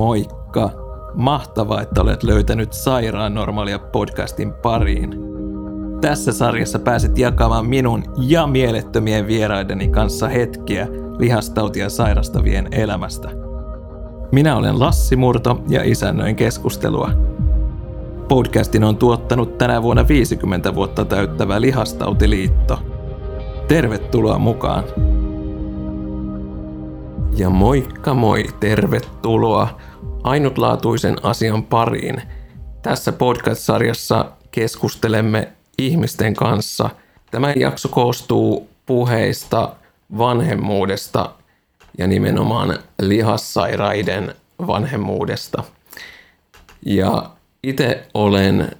Moikka! Mahtavaa, että olet löytänyt Sairaan normaalia podcastin pariin. Tässä sarjassa pääset jakamaan minun ja mielettömien vieraideni kanssa hetkiä lihastautia sairastavien elämästä. Minä olen Lassi Murto ja isännöin keskustelua. Podcastin on tuottanut tänä vuonna 50 vuotta täyttävä Lihastautiliitto. Tervetuloa mukaan! Ja moikka moi, tervetuloa ainutlaatuisen asian pariin. Tässä podcast-sarjassa keskustelemme ihmisten kanssa. Tämä jakso koostuu puheista vanhemmuudesta ja nimenomaan lihassairaiden vanhemmuudesta. Ja itse olen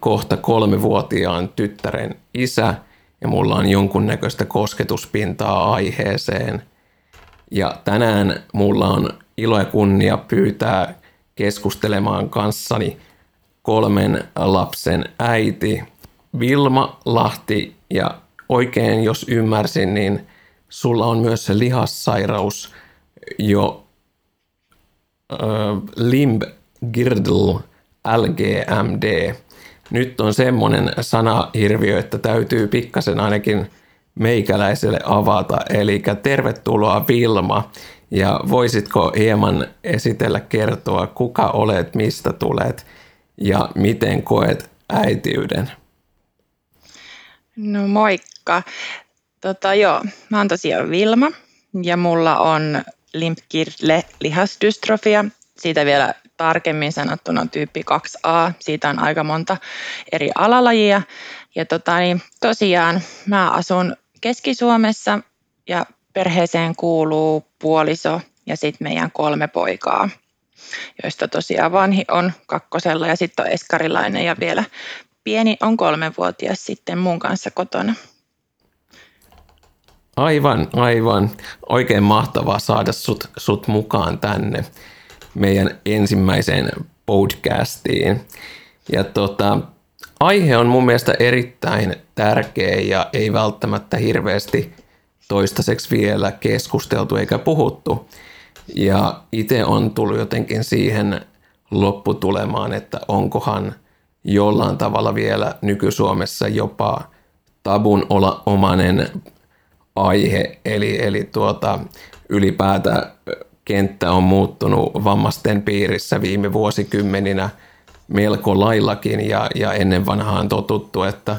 kohta kolmevuotiaan tyttären isä ja mulla on jonkunnäköistä kosketuspintaa aiheeseen – ja tänään mulla on ilo ja kunnia pyytää keskustelemaan kanssani kolmen lapsen äiti Vilma Lahti. Ja oikein jos ymmärsin, niin sulla on myös se lihassairaus jo äh, limb girdle LGMD. Nyt on semmoinen sanahirviö, että täytyy pikkasen ainakin – meikäläiselle avata. Eli tervetuloa Vilma. Ja voisitko hieman esitellä, kertoa, kuka olet, mistä tulet ja miten koet äitiyden? No moikka. Tota, joo, mä oon tosiaan Vilma ja mulla on limpkirle lihasdystrofia. Siitä vielä tarkemmin sanottuna tyyppi 2A. Siitä on aika monta eri alalajia. Ja tota, niin, tosiaan mä asun Keski-Suomessa ja perheeseen kuuluu puoliso ja sitten meidän kolme poikaa, joista tosiaan vanhi on kakkosella ja sitten on eskarilainen ja vielä pieni on kolmevuotias sitten mun kanssa kotona. Aivan, aivan. Oikein mahtavaa saada sut, sut mukaan tänne meidän ensimmäiseen podcastiin. Ja tota, aihe on mun mielestä erittäin tärkeä ja ei välttämättä hirveästi toistaiseksi vielä keskusteltu eikä puhuttu. Ja itse on tullut jotenkin siihen lopputulemaan, että onkohan jollain tavalla vielä nyky-Suomessa jopa tabun omainen aihe, eli, eli tuota, ylipäätä kenttä on muuttunut vammaisten piirissä viime vuosikymmeninä – melko laillakin ja, ja ennen vanhaan totuttu, että,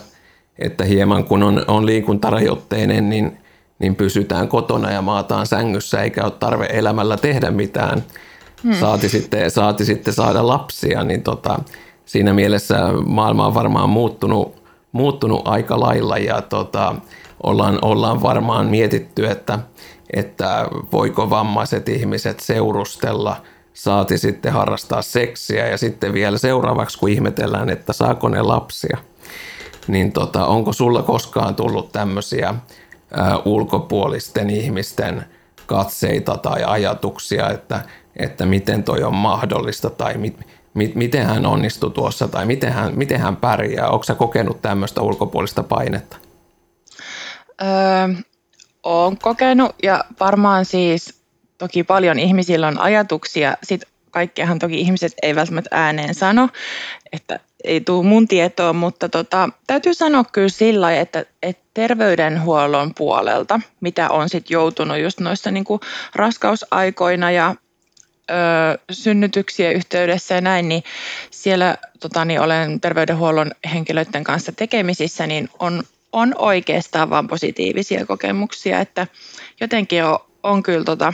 että hieman kun on, on liikuntarajoitteinen, niin, niin pysytään kotona ja maataan sängyssä eikä ole tarve elämällä tehdä mitään. Hmm. Saati, sitten, saati sitten saada lapsia, niin tota, siinä mielessä maailma on varmaan muuttunut, muuttunut aika lailla ja tota, ollaan, ollaan varmaan mietitty, että, että voiko vammaiset ihmiset seurustella – saati sitten harrastaa seksiä ja sitten vielä seuraavaksi, kun ihmetellään, että saako ne lapsia, niin tota, onko sulla koskaan tullut tämmöisiä ää, ulkopuolisten ihmisten katseita tai ajatuksia, että, että miten toi on mahdollista tai mit, mit, miten hän onnistui tuossa tai miten hän, miten hän pärjää? Onko sä kokenut tämmöistä ulkopuolista painetta? Öö, olen kokenut ja varmaan siis toki paljon ihmisillä on ajatuksia, sitten kaikkeahan toki ihmiset ei välttämättä ääneen sano, että ei tule mun tietoon, mutta tota, täytyy sanoa kyllä sillä että, että terveydenhuollon puolelta, mitä on sitten joutunut just noissa niinku raskausaikoina ja ö, synnytyksien yhteydessä ja näin, niin siellä tota, niin olen terveydenhuollon henkilöiden kanssa tekemisissä, niin on, on oikeastaan vain positiivisia kokemuksia, että jotenkin on, on kyllä tota,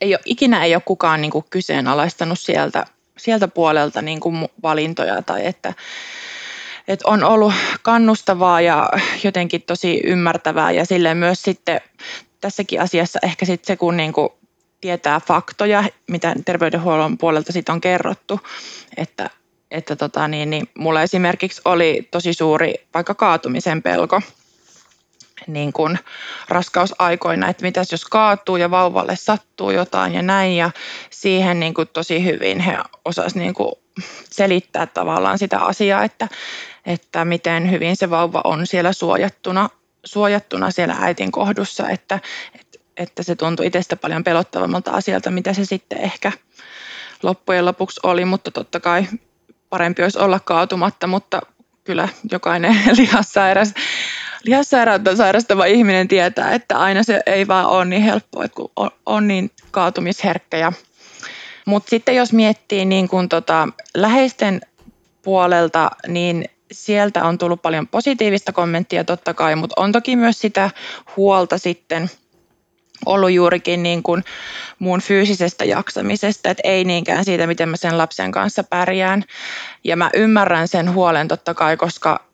ei ole, ikinä ei ole kukaan niin kuin kyseenalaistanut sieltä, sieltä puolelta niin kuin valintoja tai että, että on ollut kannustavaa ja jotenkin tosi ymmärtävää. Ja sille myös sitten tässäkin asiassa ehkä sitten se, kun niin kuin tietää faktoja, mitä terveydenhuollon puolelta sitten on kerrottu, että, että tota niin, niin mulla esimerkiksi oli tosi suuri vaikka kaatumisen pelko – niin kuin raskausaikoina, että mitäs jos kaatuu ja vauvalle sattuu jotain ja näin. Ja siihen niin kuin tosi hyvin he osasivat niin kuin selittää tavallaan sitä asiaa, että, että miten hyvin se vauva on siellä suojattuna, suojattuna siellä äitin kohdussa, että, että, että se tuntui itsestä paljon pelottavammalta asialta, mitä se sitten ehkä loppujen lopuksi oli, mutta totta kai parempi olisi olla kaatumatta, mutta kyllä jokainen lihassairas, lihassairautta sairastava ihminen tietää, että aina se ei vaan ole niin helppoa, kun on, on niin kaatumisherkkä. Mutta sitten jos miettii niin kuin tota, läheisten puolelta, niin sieltä on tullut paljon positiivista kommenttia totta kai, mutta on toki myös sitä huolta sitten ollut juurikin niin kuin mun fyysisestä jaksamisesta, että ei niinkään siitä, miten mä sen lapsen kanssa pärjään. Ja mä ymmärrän sen huolen totta kai, koska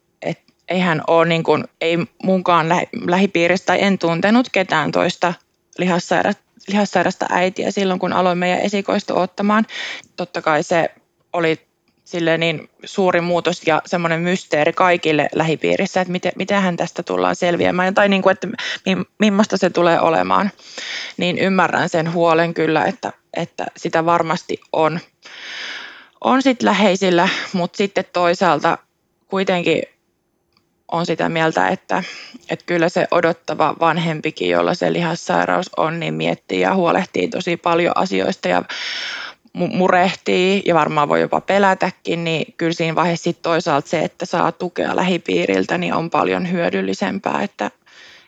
eihän ole niin kuin, ei munkaan lähipiiristä tai en tuntenut ketään toista lihassairasta, lihassairasta äitiä silloin, kun aloin meidän esikoista ottamaan. Totta kai se oli sille niin suuri muutos ja semmoinen mysteeri kaikille lähipiirissä, että miten, mitenhän tästä tullaan selviämään tai niin kuin, että millaista se tulee olemaan, niin ymmärrän sen huolen kyllä, että, että sitä varmasti on, on sit läheisillä, mutta sitten toisaalta kuitenkin on sitä mieltä, että, että kyllä se odottava vanhempikin, jolla se lihassairaus on, niin miettii ja huolehtii tosi paljon asioista ja murehtii ja varmaan voi jopa pelätäkin, niin kyllä siinä vaiheessa toisaalta se, että saa tukea lähipiiriltä, niin on paljon hyödyllisempää, että,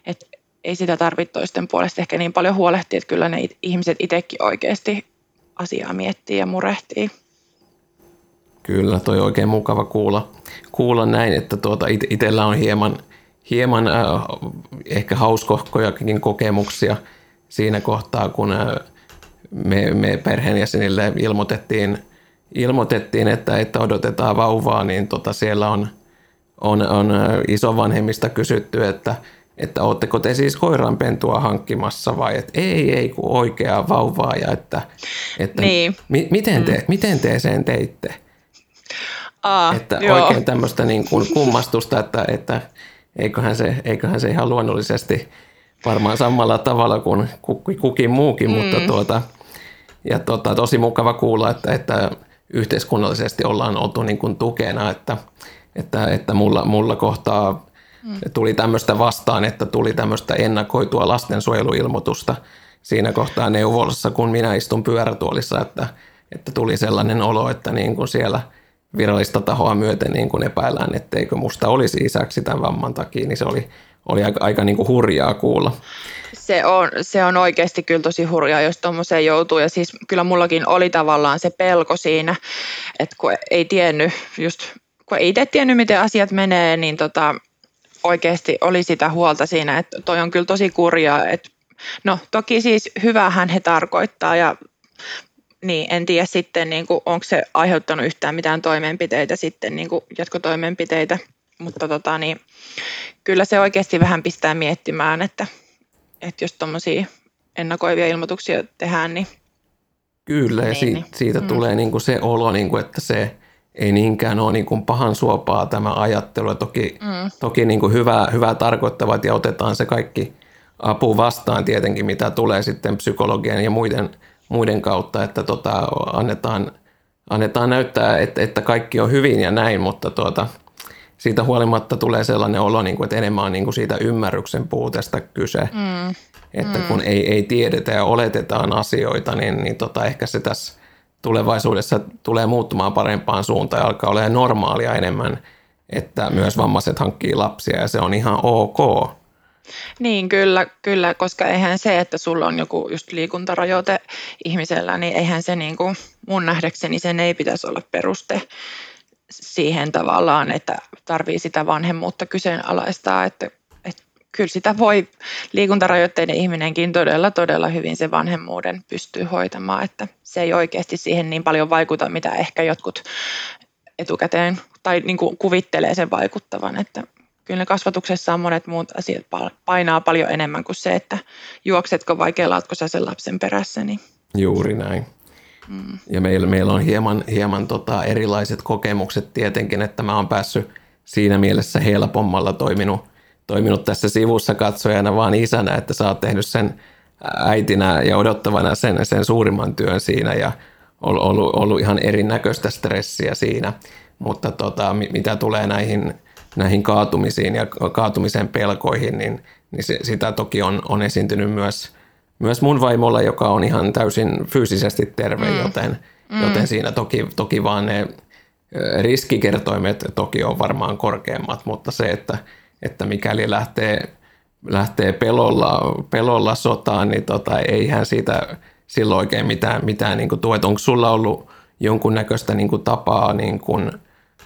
että ei sitä tarvitse toisten puolesta ehkä niin paljon huolehtia, että kyllä ne ihmiset itsekin oikeasti asiaa miettii ja murehtii. Kyllä, toi on oikein mukava kuulla, kuulla näin, että tuota, itsellä on hieman, hieman äh, ehkä hauskohkojakin kokemuksia siinä kohtaa, kun äh, me, me perheenjäsenille ilmoitettiin, ilmoitettiin että, että odotetaan vauvaa, niin tota siellä on, on, on isovanhemmista kysytty, että, että ootteko te siis koiranpentua hankkimassa vai että ei, ei kun oikeaa vauvaa ja että, että niin. mi, miten, te, mm. miten te sen teitte? Aa, että joo. oikein tämmöistä niin kuin kummastusta, että, että eiköhän, se, eiköhän se ihan luonnollisesti varmaan samalla tavalla kuin kukin muukin, mm. mutta tuota, ja tota, tosi mukava kuulla, että, että yhteiskunnallisesti ollaan oltu niin kuin tukena, että, että, että mulla, mulla kohtaa mm. tuli tämmöistä vastaan, että tuli tämmöistä ennakoitua lastensuojeluilmoitusta siinä kohtaa neuvolassa, kun minä istun pyörätuolissa, että, että tuli sellainen olo, että niin kuin siellä virallista tahoa myöten niin kuin epäillään, etteikö musta olisi isäksi tämän vamman takia, niin se oli, oli aika, aika niin kuin hurjaa kuulla se on, se on oikeasti kyllä tosi hurjaa, jos tuommoiseen joutuu. Ja siis kyllä mullakin oli tavallaan se pelko siinä, että kun ei tiennyt, just kun ei itse tiennyt, miten asiat menee, niin tota, oikeasti oli sitä huolta siinä, että toi on kyllä tosi kurjaa. Että, no toki siis hyvähän he tarkoittaa ja niin, en tiedä sitten, niin kuin, onko se aiheuttanut yhtään mitään toimenpiteitä sitten, niin kuin jatkotoimenpiteitä, mutta tota, niin, kyllä se oikeasti vähän pistää miettimään, että että jos tuommoisia ennakoivia ilmoituksia tehdään, niin Kyllä, ja niin, siitä, niin. siitä mm. tulee niin kuin se olo, niin kuin, että se ei niinkään ole niin kuin pahan suopaa tämä ajattelu. Ja toki mm. toki niin kuin hyvää, hyvää tarkoittavat ja otetaan se kaikki apu vastaan tietenkin, mitä tulee sitten psykologian ja muiden, muiden kautta, että tota, annetaan, annetaan näyttää, että, että kaikki on hyvin ja näin, mutta tuota, siitä huolimatta tulee sellainen olo, niin kuin, että enemmän on niin kuin siitä ymmärryksen puutesta kyse. Mm. Että mm. kun ei, ei tiedetä ja oletetaan asioita, niin, niin tota, ehkä se tässä tulevaisuudessa tulee muuttumaan parempaan suuntaan ja alkaa olla normaalia enemmän, että myös vammaiset hankkii lapsia ja se on ihan ok. Niin, kyllä, kyllä, koska eihän se, että sulla on joku just liikuntarajoite ihmisellä, niin eihän se niin kuin, mun nähdäkseni sen ei pitäisi olla peruste siihen tavallaan, että tarvii sitä vanhemmuutta kyseenalaistaa, että, että kyllä sitä voi liikuntarajoitteinen ihminenkin todella, todella hyvin sen vanhemmuuden pystyy hoitamaan, että se ei oikeasti siihen niin paljon vaikuta, mitä ehkä jotkut etukäteen tai niin kuin kuvittelee sen vaikuttavan, että kyllä ne kasvatuksessa on monet muut asiat painaa paljon enemmän kuin se, että juoksetko vai kelaatko sä sen lapsen perässä. Niin. Juuri näin. Mm. Ja meillä, meillä on hieman, hieman tota erilaiset kokemukset tietenkin, että mä oon päässyt siinä mielessä helpommalla toiminut, toiminut tässä sivussa katsojana vaan isänä, että sä oot tehnyt sen äitinä ja odottavana sen, sen suurimman työn siinä ja ollut, ollut, ollut ihan erinäköistä stressiä siinä. Mutta tota, mitä tulee näihin, näihin kaatumisiin ja kaatumisen pelkoihin, niin, niin se, sitä toki on, on esiintynyt myös – myös mun vaimolla, joka on ihan täysin fyysisesti terve, mm. joten, mm. joten siinä toki, toki vaan ne riskikertoimet toki on varmaan korkeammat, mutta se, että, että mikäli lähtee, lähtee pelolla, pelolla sotaan, niin tota, eihän siitä silloin oikein mitään, mitään niin kuin tuet. Onko sulla ollut jonkunnäköistä niin kuin tapaa niin kuin,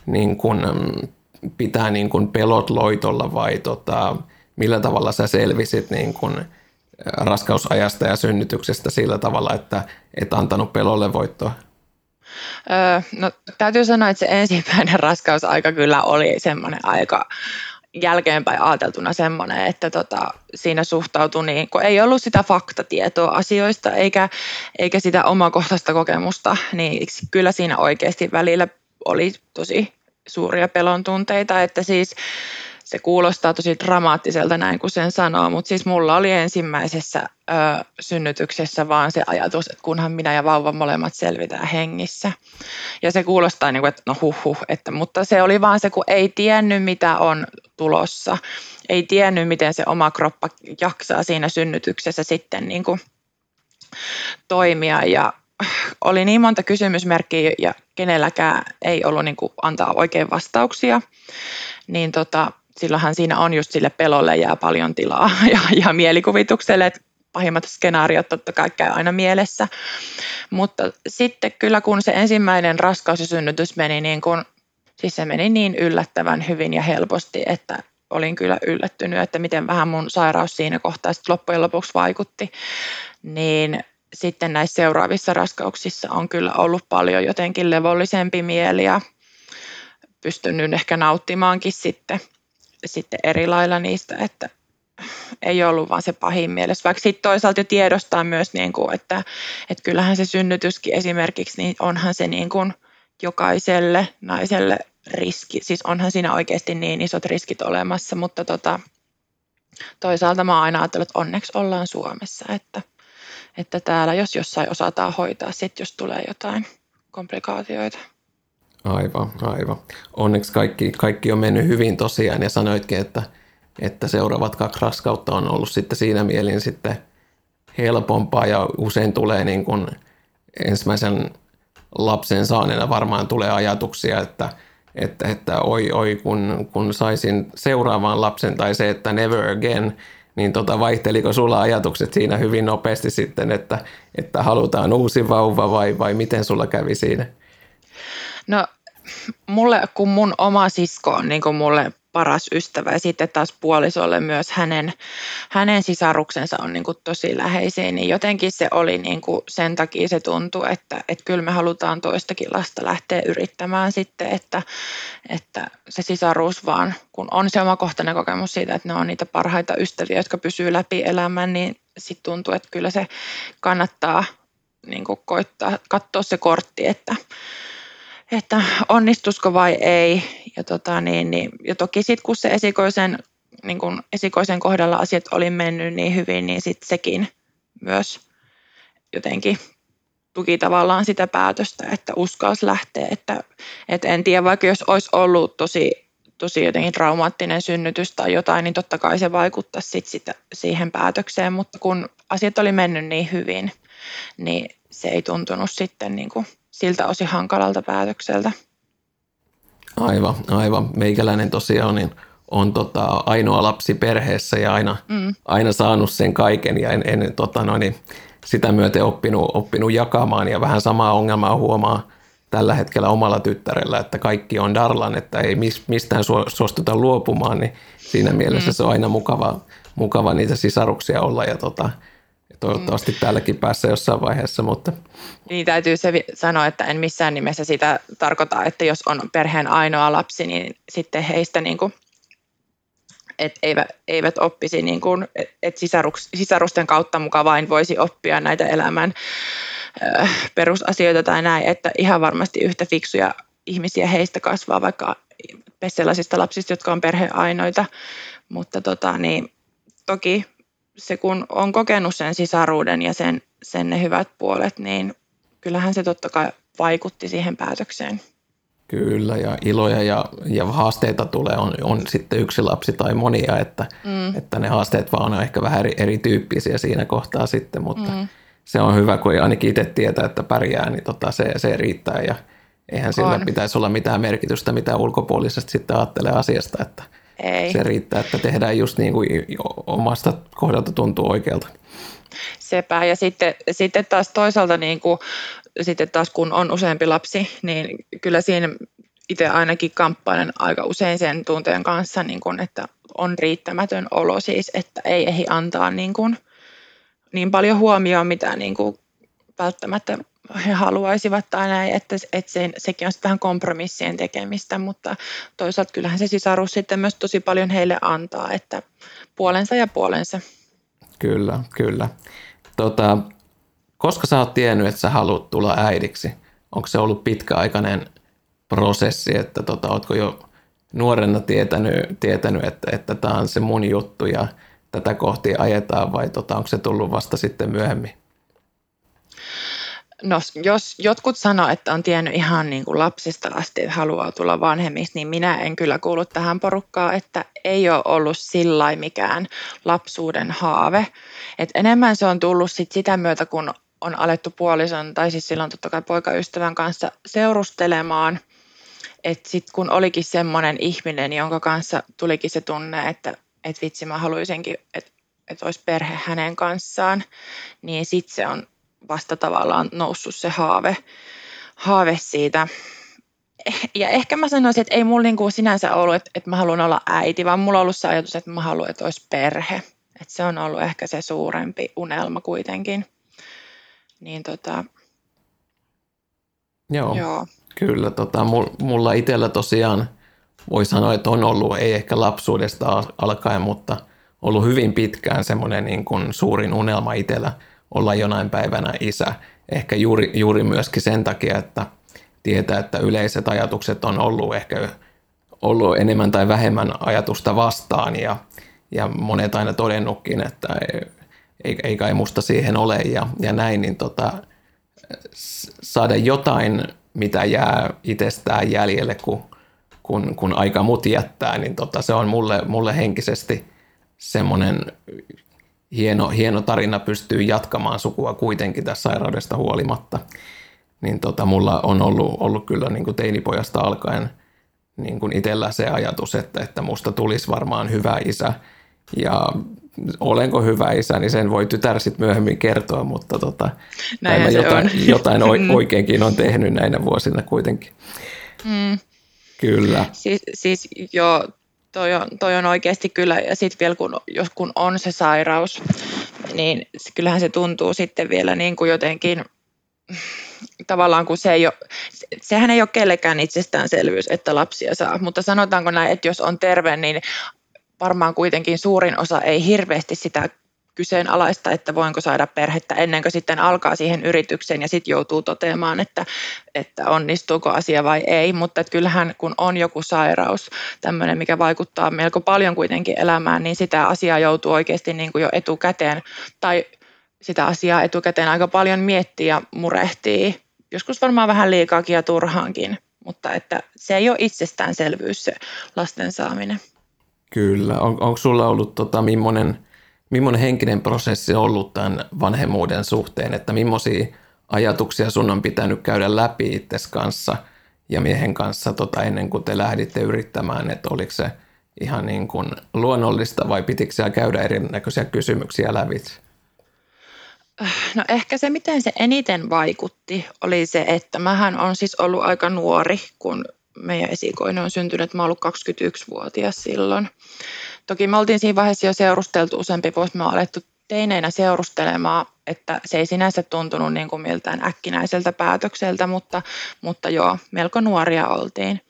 niin kuin, mm, pitää niin kuin pelot loitolla vai tota, millä tavalla sä selvisit niin kuin raskausajasta ja synnytyksestä sillä tavalla, että et antanut pelolle voittoa? Öö, no, täytyy sanoa, että se ensimmäinen raskausaika kyllä oli semmoinen aika jälkeenpäin ajateltuna semmoinen, että tota, siinä suhtautui niin, kun ei ollut sitä faktatietoa asioista eikä, eikä sitä omakohtaista kokemusta, niin kyllä siinä oikeasti välillä oli tosi suuria pelon tunteita, että siis se kuulostaa tosi dramaattiselta näin kuin sen sanoo, mutta siis mulla oli ensimmäisessä ö, synnytyksessä vaan se ajatus, että kunhan minä ja vauva molemmat selvitään hengissä. Ja se kuulostaa niin kuin, että no huh, huh että, mutta se oli vaan se, kun ei tiennyt mitä on tulossa. Ei tiennyt, miten se oma kroppa jaksaa siinä synnytyksessä sitten niin kuin toimia ja oli niin monta kysymysmerkkiä ja kenelläkään ei ollut niin kuin antaa oikein vastauksia, niin tota, silloinhan siinä on just sille pelolle jää paljon tilaa ja, ja mielikuvitukselle, että pahimmat skenaariot totta kai käy aina mielessä. Mutta sitten kyllä kun se ensimmäinen raskaus ja synnytys meni niin kuin, siis se meni niin yllättävän hyvin ja helposti, että olin kyllä yllättynyt, että miten vähän mun sairaus siinä kohtaa sitten loppujen lopuksi vaikutti, niin sitten näissä seuraavissa raskauksissa on kyllä ollut paljon jotenkin levollisempi mieli ja pystynyt ehkä nauttimaankin sitten sitten eri lailla niistä, että ei ollut vaan se pahin mielessä, vaikka sitten toisaalta jo tiedostaa myös, niin kuin, että, että kyllähän se synnytyskin esimerkiksi, niin onhan se niin kuin jokaiselle naiselle riski, siis onhan siinä oikeasti niin isot riskit olemassa, mutta tota, toisaalta mä oon aina ajatellut, että onneksi ollaan Suomessa, että, että täällä jos jossain osataan hoitaa sitten, jos tulee jotain komplikaatioita. Aivan, aivan. Onneksi kaikki, kaikki on mennyt hyvin tosiaan ja sanoitkin, että, että seuraavat kaksi raskautta on ollut sitten siinä mielin sitten helpompaa ja usein tulee niin kuin ensimmäisen lapsen saaneena varmaan tulee ajatuksia, että, että, että oi, oi kun, kun saisin seuraavan lapsen tai se, että never again, niin tota, vaihteliko sulla ajatukset siinä hyvin nopeasti sitten, että, että halutaan uusi vauva vai, vai miten sulla kävi siinä? No mulle, kun mun oma sisko on niin mulle paras ystävä. Ja sitten taas puolisolle myös hänen, hänen sisaruksensa on niin kuin tosi läheisiä, niin jotenkin se oli niin kuin sen takia se tuntui, että, että kyllä me halutaan toistakin lasta lähteä yrittämään sitten, että, että se sisaruus vaan, kun on se omakohtainen kokemus siitä, että ne on niitä parhaita ystäviä, jotka pysyy läpi elämän, niin sitten tuntuu, että kyllä se kannattaa niin kuin koittaa katsoa se kortti, että, että onnistusko vai ei. Ja, tota, niin, niin, ja toki sitten kun se esikoisen, niin kun esikoisen kohdalla asiat oli mennyt niin hyvin, niin sitten sekin myös jotenkin tuki tavallaan sitä päätöstä, että uskalsi lähteä. Että, että en tiedä, vaikka jos olisi ollut tosi, tosi jotenkin traumaattinen synnytys tai jotain, niin totta kai se vaikuttaisi sit sitä, siihen päätökseen, mutta kun asiat oli mennyt niin hyvin, niin se ei tuntunut sitten niin kuin siltä osin hankalalta päätökseltä. Aivan, aivan. Meikäläinen tosiaan niin on tota, ainoa lapsi perheessä ja aina, mm. aina saanut sen kaiken ja en, en tota, no niin, sitä myöten oppinut, oppinut jakamaan ja vähän samaa ongelmaa huomaa tällä hetkellä omalla tyttärellä, että kaikki on darlan, että ei mistään suostuta luopumaan, niin siinä mielessä mm. se on aina mukava, mukava niitä sisaruksia olla ja tota, toivottavasti mm. täälläkin päässä jossain vaiheessa. Mutta. Niin täytyy se sanoa, että en missään nimessä sitä tarkoita, että jos on perheen ainoa lapsi, niin sitten heistä niin kuin, et eivät, eivät oppisi, niin kuin, että sisaruks, sisarusten kautta mukaan vain voisi oppia näitä elämän ö, perusasioita tai näin, että ihan varmasti yhtä fiksuja ihmisiä heistä kasvaa, vaikka sellaisista lapsista, jotka on perheen ainoita, mutta tota, niin, toki se kun on kokenut sen sisaruuden ja sen, sen ne hyvät puolet, niin kyllähän se totta kai vaikutti siihen päätökseen. Kyllä, ja iloja ja, ja haasteita tulee, on, on sitten yksi lapsi tai monia, että, mm. että ne haasteet vaan on ehkä vähän eri, erityyppisiä siinä kohtaa sitten, mutta mm. se on hyvä, kun ainakin itse tietää, että pärjää, niin tota, se, se riittää ja eihän sillä on. pitäisi olla mitään merkitystä, mitä ulkopuolisesti sitten ajattelee asiasta, että Ei. se riittää, että tehdään just niin kuin omasta kohdalta tuntuu oikealta. Sepä, ja sitten, sitten taas toisaalta niin kuin sitten taas kun on useampi lapsi, niin kyllä siinä itse ainakin kamppailen aika usein sen tunteen kanssa, niin kun, että on riittämätön olo siis, että ei ehdi antaa niin, kun, niin paljon huomioon, mitä niin kun välttämättä he haluaisivat tai näin, että, että se, sekin on vähän kompromissien tekemistä, mutta toisaalta kyllähän se sisarus sitten myös tosi paljon heille antaa, että puolensa ja puolensa. Kyllä, kyllä. Tota, koska sä oot tiennyt, että sä haluat tulla äidiksi? Onko se ollut pitkäaikainen prosessi, että tota, ootko jo nuorena tietänyt, tietänyt että, että tämä on se mun juttu ja tätä kohti ajetaan vai tota, onko se tullut vasta sitten myöhemmin? No, jos jotkut sanoo, että on tiennyt ihan niin kuin lapsista asti, että haluaa tulla vanhemmiksi, niin minä en kyllä kuulu tähän porukkaan, että ei ole ollut sillä mikään lapsuuden haave. Et enemmän se on tullut sit sitä myötä, kun on alettu puolison, tai siis silloin totta kai poikaystävän kanssa seurustelemaan. Että sitten kun olikin semmoinen ihminen, jonka kanssa tulikin se tunne, että et vitsi mä haluaisinkin, että et olisi perhe hänen kanssaan, niin sitten se on vasta tavallaan noussut se haave, haave siitä. Ja ehkä mä sanoisin, että ei mulla niinku sinänsä ollut, että, että mä haluan olla äiti, vaan mulla on ollut se ajatus, että mä haluan, että olisi perhe. Että se on ollut ehkä se suurempi unelma kuitenkin. Niin tota, joo, joo, kyllä. Tota, mulla itsellä tosiaan voi sanoa, että on ollut, ei ehkä lapsuudesta alkaen, mutta ollut hyvin pitkään semmoinen niin kuin suurin unelma itsellä olla jonain päivänä isä. Ehkä juuri, juuri myöskin sen takia, että tietää, että yleiset ajatukset on ollut ehkä ollut enemmän tai vähemmän ajatusta vastaan ja, ja monet aina todennutkin, että ei, ei kai musta siihen ole ja, ja näin, niin tota, saada jotain, mitä jää itsestään jäljelle, kun, kun, kun aika mut jättää, niin tota, se on mulle, mulle henkisesti semmoinen hieno, hieno tarina pystyy jatkamaan sukua kuitenkin tässä sairaudesta huolimatta. Niin tota, mulla on ollut, ollut kyllä niin kuin teinipojasta alkaen niin kuin itsellä se ajatus, että, että musta tulisi varmaan hyvä isä. Ja olenko hyvä isä, niin sen voi tytär sitten myöhemmin kertoa, mutta tota, Näin jotain, on. jotain mm. oikeinkin on tehnyt näinä vuosina kuitenkin. Mm. Kyllä. Siis, siis joo, toi on, toi on oikeasti kyllä, ja sitten vielä kun, jos kun on se sairaus, niin kyllähän se tuntuu sitten vielä niin kuin jotenkin, tavallaan kun se ei ole, sehän ei ole kellekään itsestäänselvyys, että lapsia saa, mutta sanotaanko näin, että jos on terve, niin varmaan kuitenkin suurin osa ei hirveästi sitä kyseenalaista, että voinko saada perhettä ennen kuin sitten alkaa siihen yritykseen ja sitten joutuu toteamaan, että, että onnistuuko asia vai ei. Mutta että kyllähän kun on joku sairaus, tämmöinen, mikä vaikuttaa melko paljon kuitenkin elämään, niin sitä asiaa joutuu oikeasti niin kuin jo etukäteen tai sitä asiaa etukäteen aika paljon miettiä ja murehtii. Joskus varmaan vähän liikaakin ja turhaankin, mutta että se ei ole itsestäänselvyys se lasten saaminen. Kyllä. On, onko sulla ollut tota, millainen, millainen henkinen prosessi ollut tämän vanhemmuuden suhteen, että millaisia ajatuksia sun on pitänyt käydä läpi itses kanssa ja miehen kanssa tota, ennen kuin te lähditte yrittämään, että oliko se ihan niin kuin luonnollista vai pitikö siellä käydä erinäköisiä kysymyksiä lävitse? No ehkä se, miten se eniten vaikutti, oli se, että mähän on siis ollut aika nuori, kun meidän esikoinen on syntynyt, mä oon ollut 21-vuotias silloin. Toki me oltiin siinä vaiheessa jo seurusteltu useampi vuosi, me alettu teineinä seurustelemaan, että se ei sinänsä tuntunut niin kuin miltään äkkinäiseltä päätökseltä, mutta, mutta joo, melko nuoria oltiin.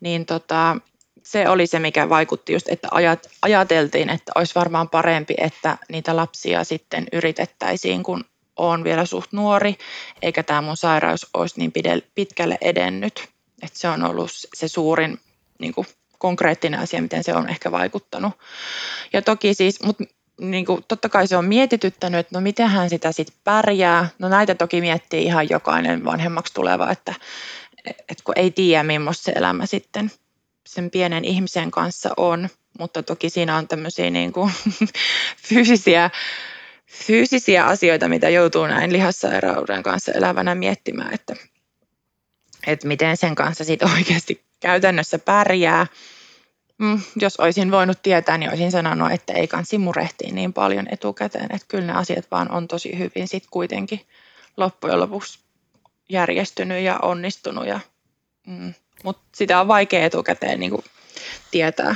Niin tota, se oli se, mikä vaikutti just, että ajat, ajateltiin, että olisi varmaan parempi, että niitä lapsia sitten yritettäisiin, kun on vielä suht nuori, eikä tämä mun sairaus olisi niin pitkälle edennyt. Että se on ollut se suurin niin kuin, konkreettinen asia, miten se on ehkä vaikuttanut. Ja toki siis, mutta niin kuin, totta kai se on mietityttänyt, että no miten hän sitä sitten pärjää. No näitä toki miettii ihan jokainen vanhemmaksi tuleva, että, että kun ei tiedä, millaista se elämä sitten sen pienen ihmisen kanssa on, mutta toki siinä on tämmöisiä niin kuin fyysisiä, fyysisiä asioita, mitä joutuu näin lihassairauden kanssa elävänä miettimään, että, että miten sen kanssa sitten oikeasti käytännössä pärjää. Mm, jos olisin voinut tietää, niin olisin sanonut, että ei kansi murehtia niin paljon etukäteen, että kyllä ne asiat vaan on tosi hyvin sitten kuitenkin loppujen lopuksi järjestynyt ja onnistunut. Ja, mm, mutta sitä on vaikea etukäteen niin kuin tietää.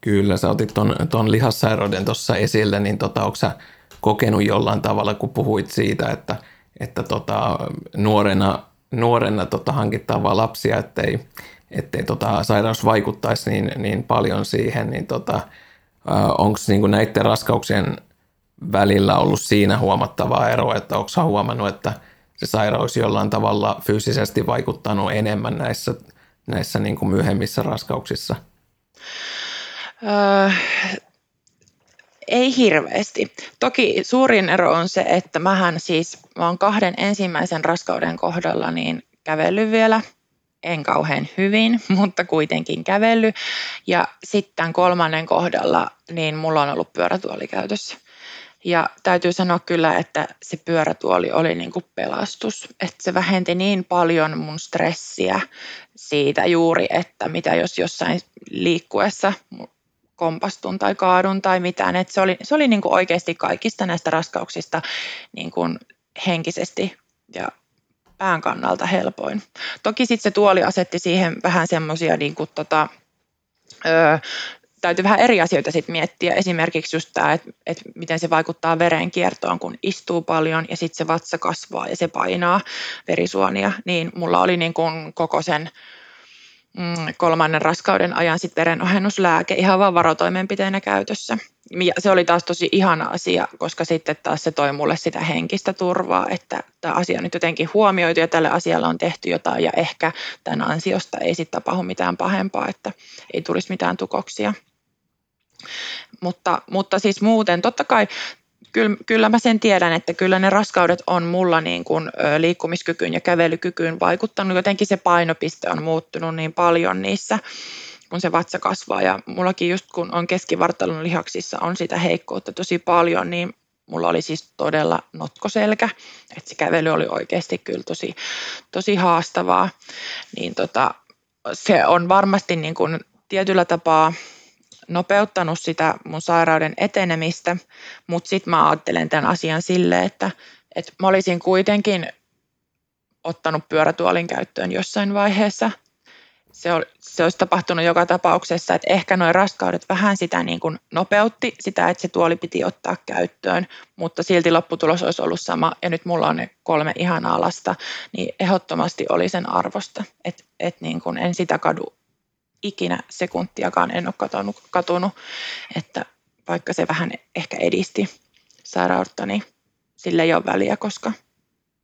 Kyllä, sä otit ton, ton lihassairauden tuossa esille, niin tota, onko sä kokenut jollain tavalla, kun puhuit siitä, että, että tota, nuorena, nuorena tota, hankitaan vaan lapsia, ettei, ettei tota, sairaus vaikuttaisi niin, niin paljon siihen, niin tota, onko niin näiden raskauksien välillä ollut siinä huomattavaa eroa, että onko huomannut, että se sairaus jollain tavalla fyysisesti vaikuttanut enemmän näissä, näissä niin kuin myöhemmissä raskauksissa? Öö, ei hirveästi. Toki suurin ero on se, että mähän siis, mä oon kahden ensimmäisen raskauden kohdalla niin kävellyt vielä, en kauhean hyvin, mutta kuitenkin kävellyt. Ja sitten kolmannen kohdalla, niin mulla on ollut pyörätuoli käytössä. Ja täytyy sanoa kyllä, että se pyörätuoli oli niin kuin pelastus. Että se vähenti niin paljon mun stressiä siitä juuri, että mitä jos jossain liikkuessa kompastun tai kaadun tai mitään. Et se oli, se oli niin kuin oikeasti kaikista näistä raskauksista niin kuin henkisesti ja pään kannalta helpoin. Toki sitten se tuoli asetti siihen vähän semmoisia niin kuin tota, öö, täytyy vähän eri asioita sitten miettiä. Esimerkiksi just tämä, että, että miten se vaikuttaa verenkiertoon, kun istuu paljon ja sitten se vatsa kasvaa ja se painaa verisuonia. Niin mulla oli niin kuin koko sen Mm, kolmannen raskauden ajan sitten verenohennuslääke ihan vaan varotoimenpiteenä käytössä. Ja se oli taas tosi ihana asia, koska sitten taas se toi mulle sitä henkistä turvaa, että tämä asia on nyt jotenkin huomioitu ja tälle asialle on tehty jotain ja ehkä tämän ansiosta ei sitten tapahdu mitään pahempaa, että ei tulisi mitään tukoksia. Mutta, mutta siis muuten, totta kai kyllä, kyllä mä sen tiedän, että kyllä ne raskaudet on mulla niin kuin liikkumiskykyyn ja kävelykykyyn vaikuttanut. Jotenkin se painopiste on muuttunut niin paljon niissä, kun se vatsa kasvaa. Ja mullakin just kun on keskivartalon lihaksissa on sitä heikkoutta tosi paljon, niin mulla oli siis todella notkoselkä, että se kävely oli oikeasti kyllä tosi, tosi haastavaa. Niin tota, se on varmasti niin kuin tietyllä tapaa nopeuttanut sitä mun sairauden etenemistä, mutta sitten mä ajattelen tämän asian silleen, että, että mä olisin kuitenkin ottanut pyörätuolin käyttöön jossain vaiheessa. Se, ol, se olisi tapahtunut joka tapauksessa, että ehkä nuo raskaudet vähän sitä niin kuin nopeutti sitä, että se tuoli piti ottaa käyttöön, mutta silti lopputulos olisi ollut sama ja nyt mulla on ne kolme ihanaa lasta, niin ehdottomasti oli sen arvosta, että et niin kuin en sitä kadu ikinä sekuntiakaan en ole katunut, katunut, että vaikka se vähän ehkä edisti sairautta, niin sille ei ole väliä, koska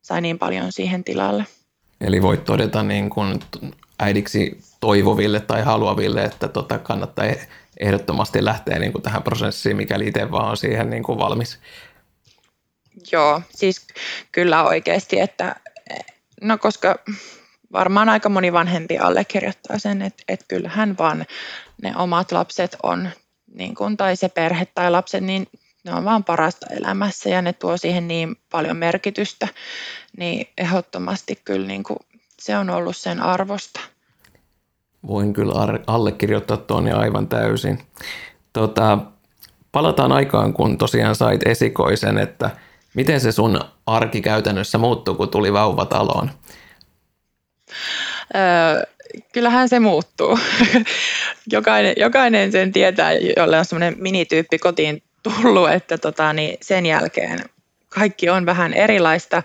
sai niin paljon siihen tilalle. Eli voit todeta niin kuin äidiksi toivoville tai haluaville, että tota kannattaa ehdottomasti lähteä niin kuin tähän prosessiin, mikäli itse vaan on siihen niin kuin valmis. Joo, siis kyllä oikeasti, että no koska varmaan aika moni vanhempi allekirjoittaa sen, että, että kyllähän vaan ne omat lapset on, niin kuin, tai se perhe tai lapset, niin ne on vaan parasta elämässä ja ne tuo siihen niin paljon merkitystä, niin ehdottomasti kyllä niin kuin, se on ollut sen arvosta. Voin kyllä allekirjoittaa tuon aivan täysin. Tota, palataan aikaan, kun tosiaan sait esikoisen, että miten se sun arki käytännössä muuttui, kun tuli vauva taloon? kyllähän se muuttuu. jokainen, jokainen sen tietää, jolle on semmoinen minityyppi kotiin tullut, että tota, niin sen jälkeen kaikki on vähän erilaista.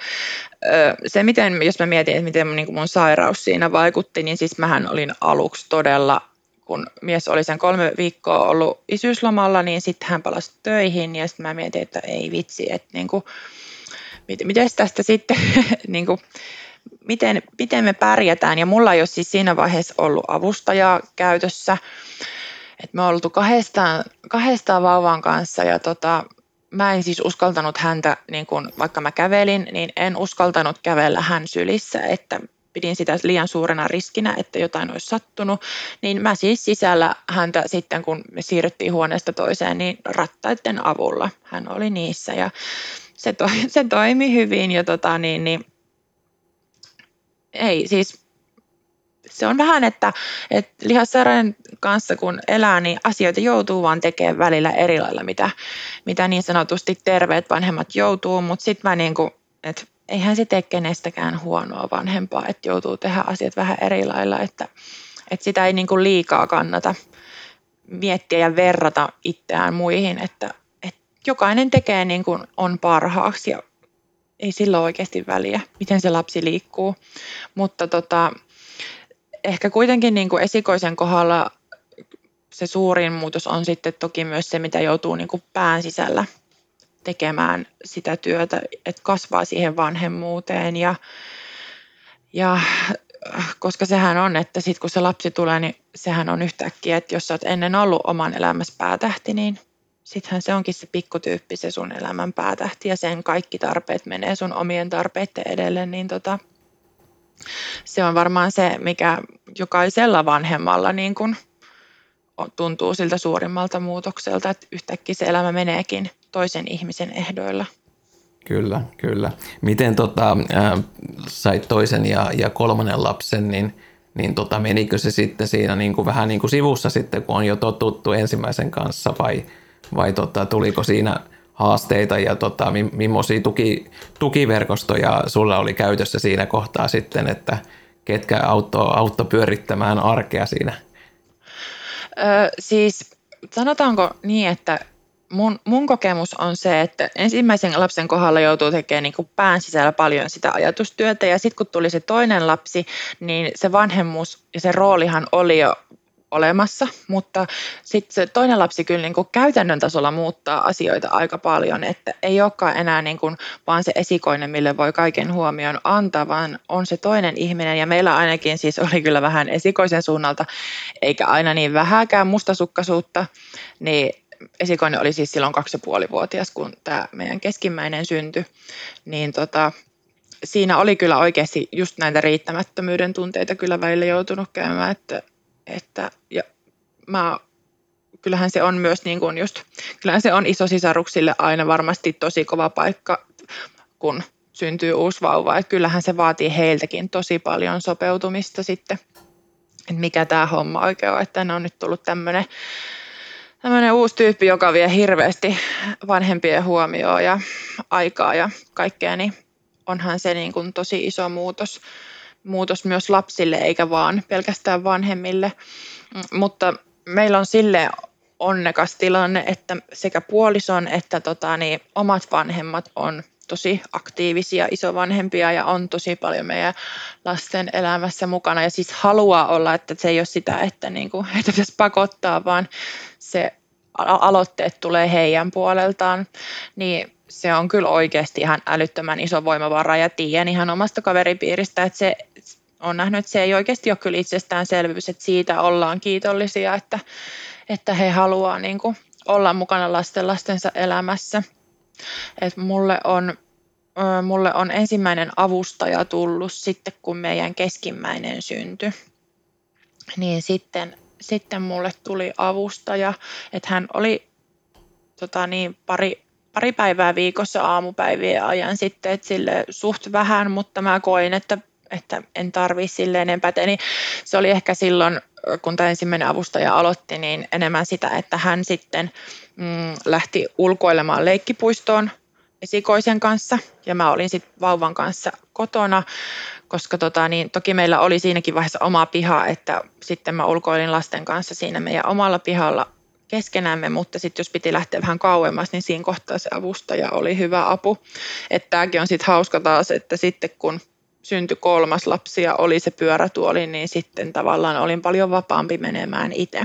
Se, miten, jos mä mietin, että miten niin mun sairaus siinä vaikutti, niin siis mähän olin aluksi todella, kun mies oli sen kolme viikkoa ollut isyyslomalla, niin sitten hän palasi töihin ja sitten mä mietin, että ei vitsi, että niin kuin, miten tästä sitten niin kuin, miten, miten me pärjätään. Ja mulla ei ole siis siinä vaiheessa ollut avustajaa käytössä. Et me oltu kahdestaan, kahdestaan vauvan kanssa ja tota, mä en siis uskaltanut häntä, niin kun, vaikka mä kävelin, niin en uskaltanut kävellä hän sylissä, että pidin sitä liian suurena riskinä, että jotain olisi sattunut, niin mä siis sisällä häntä sitten, kun me siirryttiin huoneesta toiseen, niin rattaiden avulla. Hän oli niissä ja se, to, se toimi hyvin ja tota, niin, niin, ei siis se on vähän, että, että lihassairaiden kanssa kun elää, niin asioita joutuu vaan tekemään välillä eri lailla, mitä, mitä niin sanotusti terveet vanhemmat joutuu, mutta sitten mä niin kuin, että eihän se tee kenestäkään huonoa vanhempaa, että joutuu tehdä asiat vähän eri lailla, että, että sitä ei niin kuin liikaa kannata miettiä ja verrata itseään muihin, että, että jokainen tekee niin kuin on parhaaksi ja ei sillä ole oikeasti väliä, miten se lapsi liikkuu, mutta tota, ehkä kuitenkin niin kuin esikoisen kohdalla se suurin muutos on sitten toki myös se, mitä joutuu niin kuin pään sisällä tekemään sitä työtä, että kasvaa siihen vanhemmuuteen. Ja, ja koska sehän on, että sitten kun se lapsi tulee, niin sehän on yhtäkkiä, että jos sä oot ennen ollut oman elämässä päätähti, niin sittenhän se onkin se pikkutyyppi se sun elämän päätähti ja sen kaikki tarpeet menee sun omien tarpeiden edelle, niin tota, se on varmaan se, mikä jokaisella vanhemmalla niin kun tuntuu siltä suurimmalta muutokselta, että yhtäkkiä se elämä meneekin toisen ihmisen ehdoilla. Kyllä, kyllä. Miten tota, äh, sait toisen ja, ja kolmannen lapsen, niin, niin tota, menikö se sitten siinä niin kuin vähän niin kuin sivussa sitten, kun on jo totuttu ensimmäisen kanssa vai, vai tota, tuliko siinä haasteita ja tota, millaisia tuki, tukiverkostoja sulla oli käytössä siinä kohtaa sitten, että ketkä auttoi auttoi pyörittämään arkea siinä? Ö, siis sanotaanko niin, että mun, mun kokemus on se, että ensimmäisen lapsen kohdalla joutuu tekemään niin pään sisällä paljon sitä ajatustyötä ja sitten kun tuli se toinen lapsi, niin se vanhemmuus ja se roolihan oli jo olemassa, mutta sitten se toinen lapsi kyllä niin kuin käytännön tasolla muuttaa asioita aika paljon, että ei olekaan enää niin kuin vaan se esikoinen, mille voi kaiken huomion antaa, vaan on se toinen ihminen. Ja meillä ainakin siis oli kyllä vähän esikoisen suunnalta, eikä aina niin vähäkään mustasukkaisuutta, niin esikoinen oli siis silloin kaksi ja vuotias, kun tämä meidän keskimmäinen syntyi, niin tota, siinä oli kyllä oikeasti just näitä riittämättömyyden tunteita kyllä välillä joutunut käymään, että että ja mä, kyllähän se on myös niin kuin just, kyllähän se on isosisaruksille aina varmasti tosi kova paikka, kun syntyy uusi vauva. Että kyllähän se vaatii heiltäkin tosi paljon sopeutumista sitten, että mikä tämä homma oikein on, että on nyt tullut tämmöinen tämmöinen uusi tyyppi, joka vie hirveästi vanhempien huomioon ja aikaa ja kaikkea, niin onhan se niin kuin tosi iso muutos muutos myös lapsille eikä vaan pelkästään vanhemmille. Mm, mutta meillä on sille onnekas tilanne, että sekä puolison että tota, niin, omat vanhemmat on tosi aktiivisia isovanhempia ja on tosi paljon meidän lasten elämässä mukana ja siis haluaa olla, että se ei ole sitä, että niin kuin, heitä pitäisi pakottaa, vaan se aloitteet tulee heidän puoleltaan, niin se on kyllä oikeasti ihan älyttömän iso voimavara ja tiedän ihan omasta kaveripiiristä, että se on nähnyt, että se ei oikeasti ole kyllä itsestäänselvyys, että siitä ollaan kiitollisia, että, että he haluaa niin kuin olla mukana lasten lastensa elämässä. Et mulle, on, mulle on ensimmäinen avustaja tullut sitten, kun meidän keskimmäinen syntyi. Niin sitten, sitten mulle tuli avustaja, että hän oli tota niin, pari, pari päivää viikossa aamupäivien ajan sitten, että sille suht vähän, mutta mä koin, että, että en tarvi sille enempää. Niin se oli ehkä silloin, kun tämä ensimmäinen avustaja aloitti, niin enemmän sitä, että hän sitten mm, lähti ulkoilemaan leikkipuistoon esikoisen kanssa ja mä olin sitten vauvan kanssa kotona, koska tota, niin, toki meillä oli siinäkin vaiheessa oma piha, että sitten mä ulkoilin lasten kanssa siinä meidän omalla pihalla keskenämme, mutta sitten jos piti lähteä vähän kauemmas, niin siinä kohtaa se avustaja oli hyvä apu. Että tämäkin on sitten hauska taas, että sitten kun syntyi kolmas lapsi ja oli se pyörätuoli, niin sitten tavallaan olin paljon vapaampi menemään itse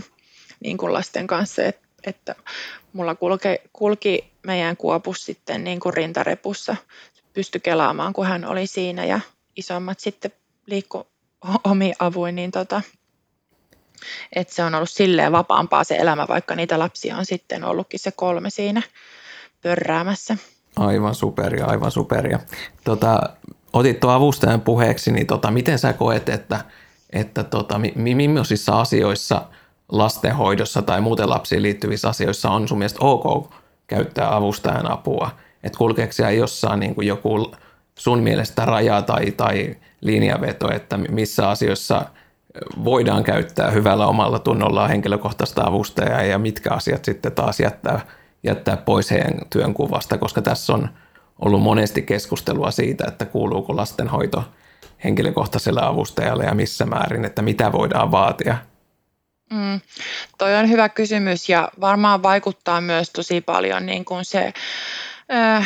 niin kuin lasten kanssa, että, että mulla kulke, kulki meidän kuopus sitten niin kuin rintarepussa, pysty kelaamaan, kun hän oli siinä ja isommat sitten liikku omi avuin, niin tota, että se on ollut silleen vapaampaa se elämä, vaikka niitä lapsia on sitten ollutkin se kolme siinä pörräämässä. Aivan superia, aivan superia. Tota, otit tuon avustajan puheeksi, niin tota, miten sä koet, että, että tota, mi, millaisissa asioissa lastenhoidossa tai muuten lapsiin liittyvissä asioissa on sun mielestä ok käyttää avustajan apua? Että kulkeeko siellä jossain niin kuin joku sun mielestä raja tai, tai linjaveto, että missä asioissa voidaan käyttää hyvällä omalla tunnolla henkilökohtaista avustajaa ja mitkä asiat sitten taas jättää, jättää pois heidän työnkuvasta, koska tässä on ollut monesti keskustelua siitä, että kuuluuko lastenhoito henkilökohtaiselle avustajalle ja missä määrin, että mitä voidaan vaatia. Mm, toi on hyvä kysymys ja varmaan vaikuttaa myös tosi paljon niin kuin se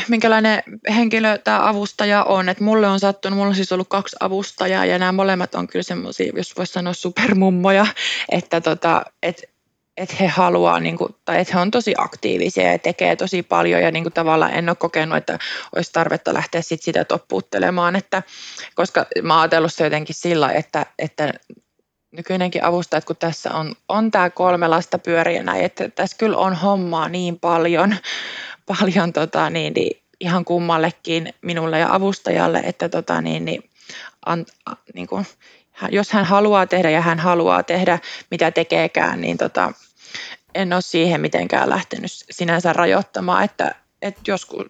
minkälainen henkilö tämä avustaja on. Et mulle on sattunut, mulla on siis ollut kaksi avustajaa ja nämä molemmat on kyllä semmoisia, jos voisi sanoa supermummoja, että tota, et, et he haluaa, niin kuin, tai että he on tosi aktiivisia ja tekee tosi paljon ja niin kuin tavallaan en ole kokenut, että olisi tarvetta lähteä sit sitä toppuuttelemaan, että, koska mä oon ajatellut se jotenkin sillä, että, että nykyinenkin avustaja, että kun tässä on, on tämä kolme lasta pyöriä näin, että tässä kyllä on hommaa niin paljon, paljon tota, niin, niin, ihan kummallekin minulle ja avustajalle, että tota, niin, niin, an, niin kuin, jos hän haluaa tehdä ja hän haluaa tehdä mitä tekeekään, niin tota, en ole siihen mitenkään lähtenyt sinänsä rajoittamaan, että, että joskus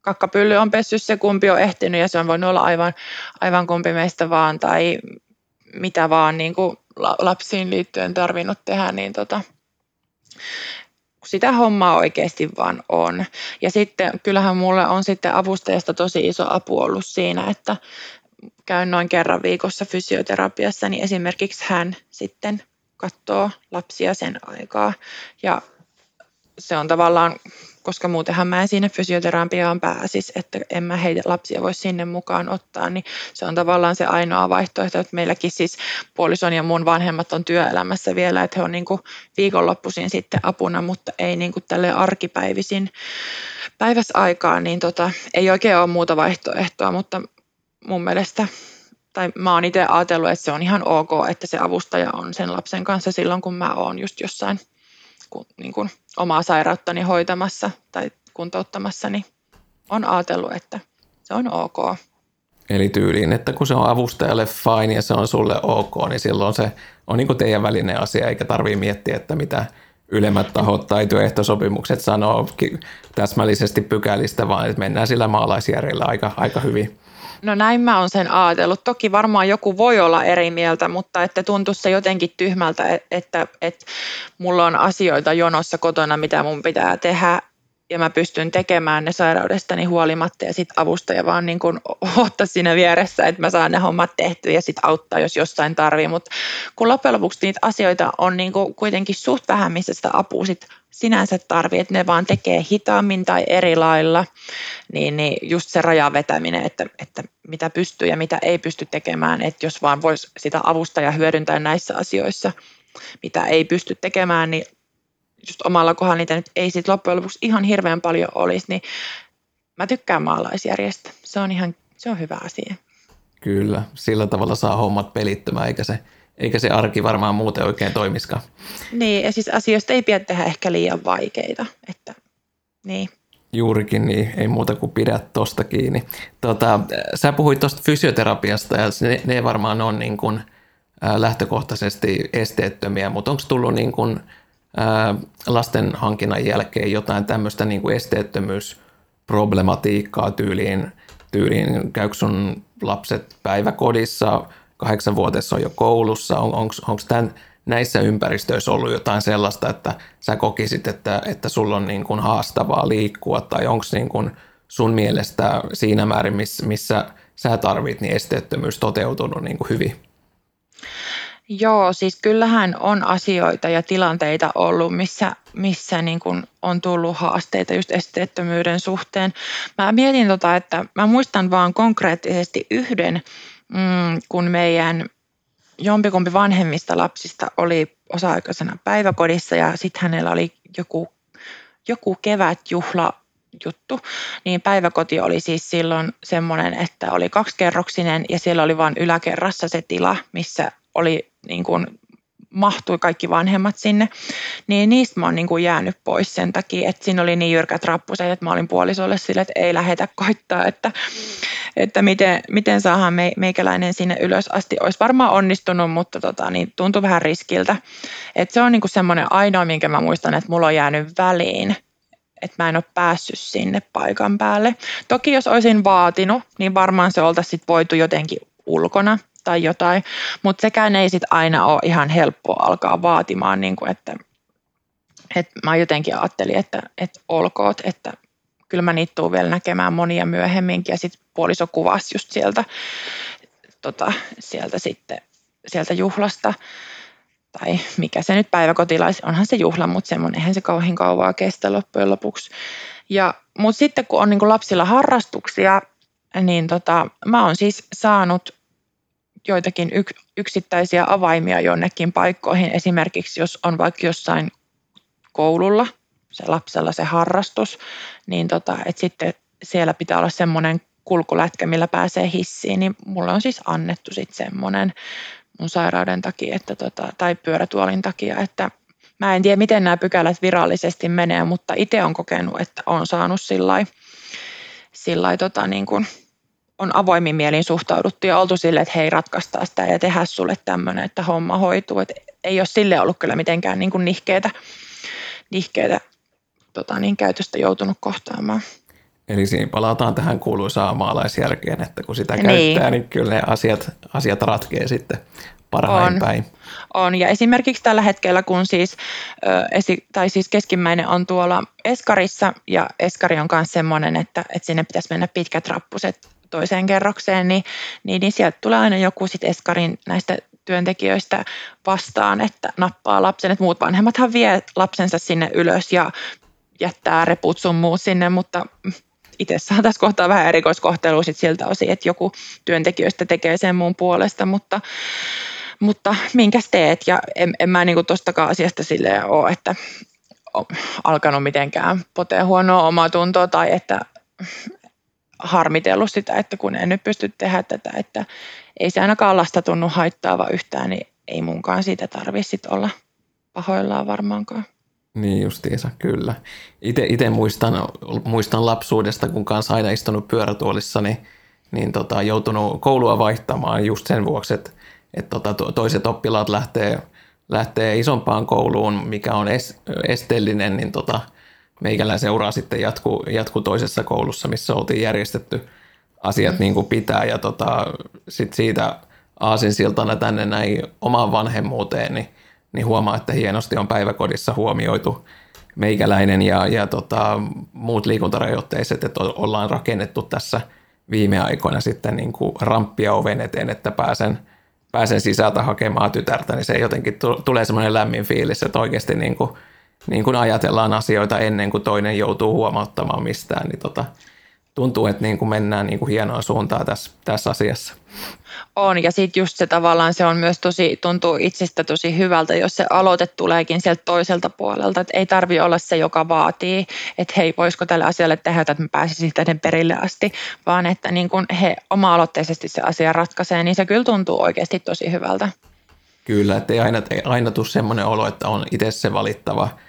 kakkapylly on pessy se kumpi on ehtinyt ja se on voinut olla aivan, aivan kumpi meistä vaan tai mitä vaan niin kuin lapsiin liittyen tarvinnut tehdä, niin tota, sitä hommaa oikeasti vaan on. Ja sitten kyllähän mulle on sitten avustajasta tosi iso apu ollut siinä, että käyn noin kerran viikossa fysioterapiassa, niin esimerkiksi hän sitten katsoo lapsia sen aikaa. Ja se on tavallaan koska muutenhan mä en sinne fysioterapiaan pääsisi, että en mä heitä lapsia voi sinne mukaan ottaa, niin se on tavallaan se ainoa vaihtoehto, että meilläkin siis puolison ja mun vanhemmat on työelämässä vielä, että he on niin kuin viikonloppuisin sitten apuna, mutta ei niin kuin tälle arkipäivisin päiväsaikaan, niin tota, ei oikein ole muuta vaihtoehtoa, mutta mun mielestä tai mä oon itse ajatellut, että se on ihan ok, että se avustaja on sen lapsen kanssa silloin, kun mä oon just jossain niin kuin omaa sairauttani hoitamassa tai kuntouttamassa, niin on ajatellut, että se on ok. Eli tyyliin, että kun se on avustajalle fine ja se on sulle ok, niin silloin se on niin kuin teidän välinen asia, eikä tarvitse miettiä, että mitä ylemmät tahot tai työehtosopimukset sanoo täsmällisesti pykälistä, vaan että mennään sillä maalaisjärjellä aika, aika hyvin. No näin mä oon sen ajatellut. Toki varmaan joku voi olla eri mieltä, mutta että tuntuu se jotenkin tyhmältä, että, että, että mulla on asioita jonossa kotona, mitä mun pitää tehdä ja mä pystyn tekemään ne sairaudestani huolimatta ja sitten avustaja vaan niin kuin ottaa siinä vieressä, että mä saan ne hommat tehtyä ja sitten auttaa, jos jossain tarvii. Mutta kun loppujen lopuksi niitä asioita on niin kuitenkin suht vähän, missä sitä apua sit sinänsä tarvii, että ne vaan tekee hitaammin tai eri lailla, niin, niin just se rajan vetäminen, että, että mitä pystyy ja mitä ei pysty tekemään, että jos vaan voisi sitä avustajaa hyödyntää näissä asioissa, mitä ei pysty tekemään, niin just omalla kohdalla niitä nyt ei sit loppujen lopuksi ihan hirveän paljon olisi, niin mä tykkään maalaisjärjestä. Se on ihan, se on hyvä asia. Kyllä, sillä tavalla saa hommat pelittymään, eikä se, eikä se arki varmaan muuten oikein toimiskaan. Niin, ja siis asioista ei pidä tehdä ehkä liian vaikeita, että niin. Juurikin niin, ei muuta kuin pidä tosta kiinni. Tota, sä puhuit tuosta fysioterapiasta ja ne, ne varmaan on niin kuin, lähtökohtaisesti esteettömiä, mutta onko tullut niin kuin, lasten hankinnan jälkeen jotain tämmöistä niin kuin esteettömyysproblematiikkaa tyyliin, tyyliin käykö sun lapset päiväkodissa, kahdeksanvuotias on jo koulussa, on, onko tämän, näissä ympäristöissä ollut jotain sellaista, että sä kokisit, että, että sulla on niin kuin haastavaa liikkua, tai onko niin kuin sun mielestä siinä määrin, missä, missä sä tarvit, niin esteettömyys toteutunut niin kuin hyvin? Joo, siis kyllähän on asioita ja tilanteita ollut, missä, missä niin kuin on tullut haasteita just esteettömyyden suhteen. Mä mietin tota, että mä muistan vaan konkreettisesti yhden, mm, kun meidän jompikumpi vanhemmista lapsista oli osa-aikaisena päiväkodissa ja sitten hänellä oli joku, joku kevätjuhla juttu, niin päiväkoti oli siis silloin semmoinen, että oli kaksikerroksinen ja siellä oli vain yläkerrassa se tila, missä oli niin kuin mahtui kaikki vanhemmat sinne, niin niistä mä oon niin kuin jäänyt pois sen takia, että siinä oli niin jyrkät rappuset, että mä olin puolisolle sille, että ei lähetä koittaa, että, että miten, miten saadaan me, meikäläinen sinne ylös asti. Olisi varmaan onnistunut, mutta tota, niin tuntui vähän riskiltä. Et se on niinku semmoinen ainoa, minkä mä muistan, että mulla on jäänyt väliin että mä en ole päässyt sinne paikan päälle. Toki jos olisin vaatinut, niin varmaan se oltaisiin voitu jotenkin ulkona tai jotain, mutta sekään ei sit aina ole ihan helppo alkaa vaatimaan, niin kuin että, että mä jotenkin ajattelin, että, että olkoot, että kyllä mä niitä tuun vielä näkemään monia myöhemminkin ja sitten puoliso kuvasi just sieltä, tota, sieltä sitten sieltä juhlasta tai mikä se nyt päiväkotilais, onhan se juhla, mutta semmoinen, eihän se kauhean kauaa kestä loppujen lopuksi. Ja, mutta sitten kun on niin kuin lapsilla harrastuksia, niin tota, mä oon siis saanut joitakin yksittäisiä avaimia jonnekin paikkoihin. Esimerkiksi jos on vaikka jossain koululla se lapsella se harrastus, niin tota, et sitten siellä pitää olla semmoinen kulkulätkä, millä pääsee hissiin, niin mulle on siis annettu sitten semmoinen mun sairauden takia että tota, tai pyörätuolin takia, että mä en tiedä, miten nämä pykälät virallisesti menee, mutta itse on kokenut, että on saanut sillä tota, niin kuin, on avoimin mielin suhtauduttu ja oltu silleen, että hei ratkaistaan sitä ja tehdä sulle tämmöinen, että homma hoituu. Et ei ole sille ollut kyllä mitenkään niin kuin nihkeetä, nihkeetä tota, niin käytöstä joutunut kohtaamaan. Eli siinä palataan tähän kuuluisaan maalaisjärkeen, että kun sitä niin. käyttää, niin kyllä ne asiat, asiat ratkee sitten parhain on, päin. On, ja esimerkiksi tällä hetkellä, kun siis, esi, tai siis keskimmäinen on tuolla Eskarissa, ja Eskari on myös semmoinen, että, että sinne pitäisi mennä pitkät rappuset toiseen kerrokseen, niin, niin, niin sieltä tulee aina joku sitten Eskarin näistä työntekijöistä vastaan, että nappaa lapsen, että muut vanhemmathan vie lapsensa sinne ylös ja jättää reput sun muut sinne, mutta itse saa tässä kohtaa vähän erikoiskohtelua sit siltä osin, että joku työntekijöistä tekee sen muun puolesta, mutta, mutta minkäs teet? Ja en, en mä niinku tostakaan asiasta silleen ole, että alkanut mitenkään potea huonoa omaa tuntoa tai että harmitellut sitä, että kun en nyt pysty tehdä tätä, että ei se ainakaan lasta tunnu haittaava yhtään, niin ei munkaan siitä tarvitse olla pahoillaan varmaankaan. Niin justiinsa, kyllä. Itse muistan, muistan lapsuudesta, kun kanssa aina istunut pyörätuolissa, niin, niin tota, joutunut koulua vaihtamaan just sen vuoksi, että, että tota, toiset oppilaat lähtee, lähtee isompaan kouluun, mikä on es, esteellinen, niin tota, meikällä seuraa sitten jatku, jatku toisessa koulussa, missä oltiin järjestetty asiat mm. niin kuin pitää ja tota, sit siitä aasinsiltana tänne näin omaan vanhemmuuteen, niin niin huomaa, että hienosti on päiväkodissa huomioitu meikäläinen ja, ja tota, muut liikuntarajoitteiset, että ollaan rakennettu tässä viime aikoina sitten niin kuin ramppia oven eteen, että pääsen, pääsen sisältä hakemaan tytärtä, niin se jotenkin tulee semmoinen lämmin fiilis, että oikeasti niin kuin, niin kuin ajatellaan asioita ennen kuin toinen joutuu huomauttamaan mistään, niin tota, tuntuu, että niin kuin mennään niin kuin hienoa suuntaa tässä, tässä asiassa. On, ja sitten just se tavallaan se on myös tosi, tuntuu itsestä tosi hyvältä, jos se aloite tuleekin sieltä toiselta puolelta, että ei tarvi olla se, joka vaatii, että hei, voisiko tälle asialle tehdä, että mä pääsisin tänne perille asti, vaan että niin kun he oma-aloitteisesti se asia ratkaisee, niin se kyllä tuntuu oikeasti tosi hyvältä. Kyllä, että ei aina, ei aina tule semmoinen olo, että on itse se valittava –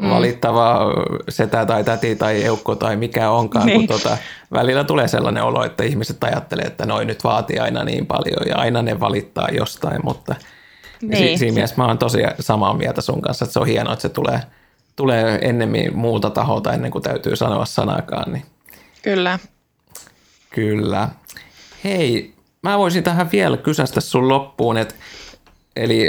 mm. valittava setä tai täti tai eukko tai mikä onkaan, niin. kun tota, välillä tulee sellainen olo, että ihmiset ajattelee, että noin nyt vaatii aina niin paljon ja aina ne valittaa jostain, mutta niin. siinä mielessä mä oon tosi samaa mieltä sun kanssa, että se on hienoa, että se tulee, tulee ennemmin muulta taholta ennen kuin täytyy sanoa sanakaan. Niin. Kyllä. Kyllä. Hei, mä voisin tähän vielä kysästä sun loppuun, että eli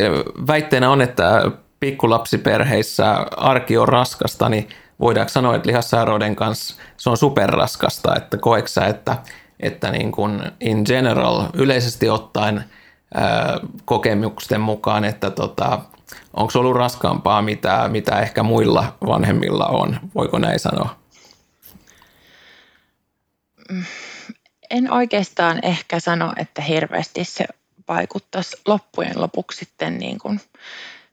väitteenä on, että pikkulapsiperheissä arki on raskasta, niin voidaanko sanoa, että lihassairauden kanssa se on superraskasta, että koeksä, että, että niin kuin in general yleisesti ottaen ää, kokemusten mukaan, että tota, onko ollut raskaampaa, mitä, mitä ehkä muilla vanhemmilla on, voiko näin sanoa? En oikeastaan ehkä sano, että hirveästi se vaikuttaisi loppujen lopuksi sitten niin kuin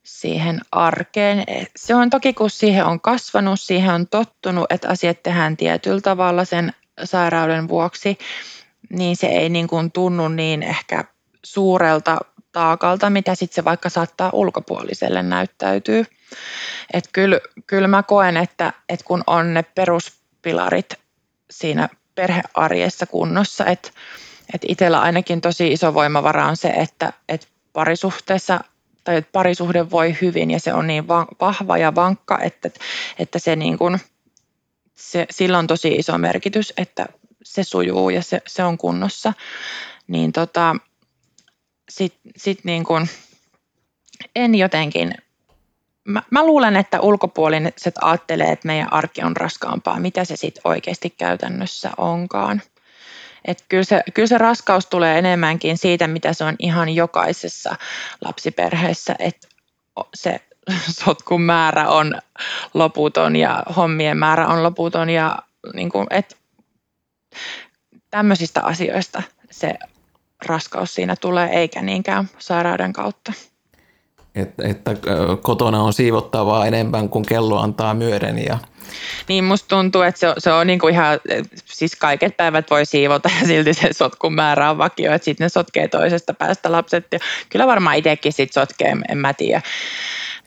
siihen arkeen. Se on toki, kun siihen on kasvanut, siihen on tottunut, että asiat tehdään tietyllä tavalla sen sairauden vuoksi, niin se ei niin kuin tunnu niin ehkä suurelta taakalta, mitä sitten se vaikka saattaa ulkopuoliselle näyttäytyy. Että kyllä, kyllä mä koen, että, että kun on ne peruspilarit siinä perhearjessa kunnossa. Että et itsellä ainakin tosi iso voimavara on se, että et parisuhteessa tai että parisuhde voi hyvin ja se on niin vahva ja vankka, että, että se, niin kuin, se, sillä on tosi iso merkitys, että se sujuu ja se, se on kunnossa. Niin tota, sitten sit niin kuin, en jotenkin mä, mä luulen, että ulkopuoliset ajattelee, että meidän arki on raskaampaa, mitä se sitten oikeasti käytännössä onkaan. Et kyllä, se, kyllä se raskaus tulee enemmänkin siitä, mitä se on ihan jokaisessa lapsiperheessä, että se sotkun määrä on loputon ja hommien määrä on loputon ja niin kuin, et, tämmöisistä asioista se raskaus siinä tulee, eikä niinkään sairauden kautta että, että kotona on siivottavaa enemmän kuin kello antaa myöden. Ja... Niin musta tuntuu, että se se on niin kuin ihan, siis kaiket päivät voi siivota ja silti se sotkun määrä on vakio, että sitten ne sotkee toisesta päästä lapset ja kyllä varmaan itsekin sitten sotkee, en mä tiedä.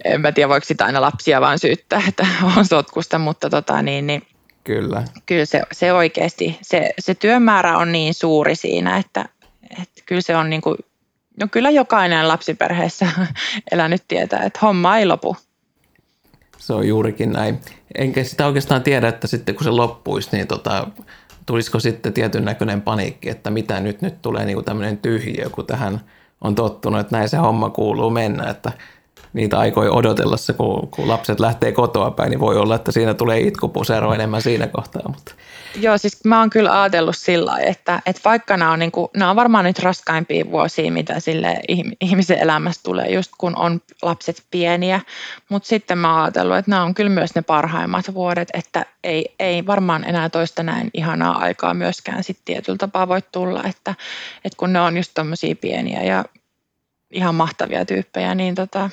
En mä tiedä, voiko sitä aina lapsia vaan syyttää, että on sotkusta, mutta tota niin, niin Kyllä. Kyllä se, se oikeasti, se, se työmäärä on niin suuri siinä, että, että kyllä se on niin kuin No kyllä jokainen lapsiperheessä elänyt tietää, että homma ei lopu. Se on juurikin näin. Enkä sitä oikeastaan tiedä, että sitten kun se loppuisi, niin tota, tulisiko sitten tietyn näköinen paniikki, että mitä nyt, nyt tulee niin kuin tämmöinen tyhjiö, kun tähän on tottunut, että näin se homma kuuluu mennä, että niitä aikoja odotella se, kun, kun lapset lähtee kotoa päin, niin voi olla, että siinä tulee itkupusero enemmän siinä kohtaa. Mutta. Joo, siis mä oon kyllä ajatellut sillä että, että vaikka nämä on, niin kuin, nämä on varmaan nyt raskaimpia vuosia, mitä sille ihmisen elämässä tulee, just kun on lapset pieniä, mutta sitten mä oon ajatellut, että nämä on kyllä myös ne parhaimmat vuodet, että ei, ei varmaan enää toista näin ihanaa aikaa myöskään sitten tietyllä tapaa voi tulla, että, että kun ne on just tommosia pieniä ja ihan mahtavia tyyppejä, niin tota,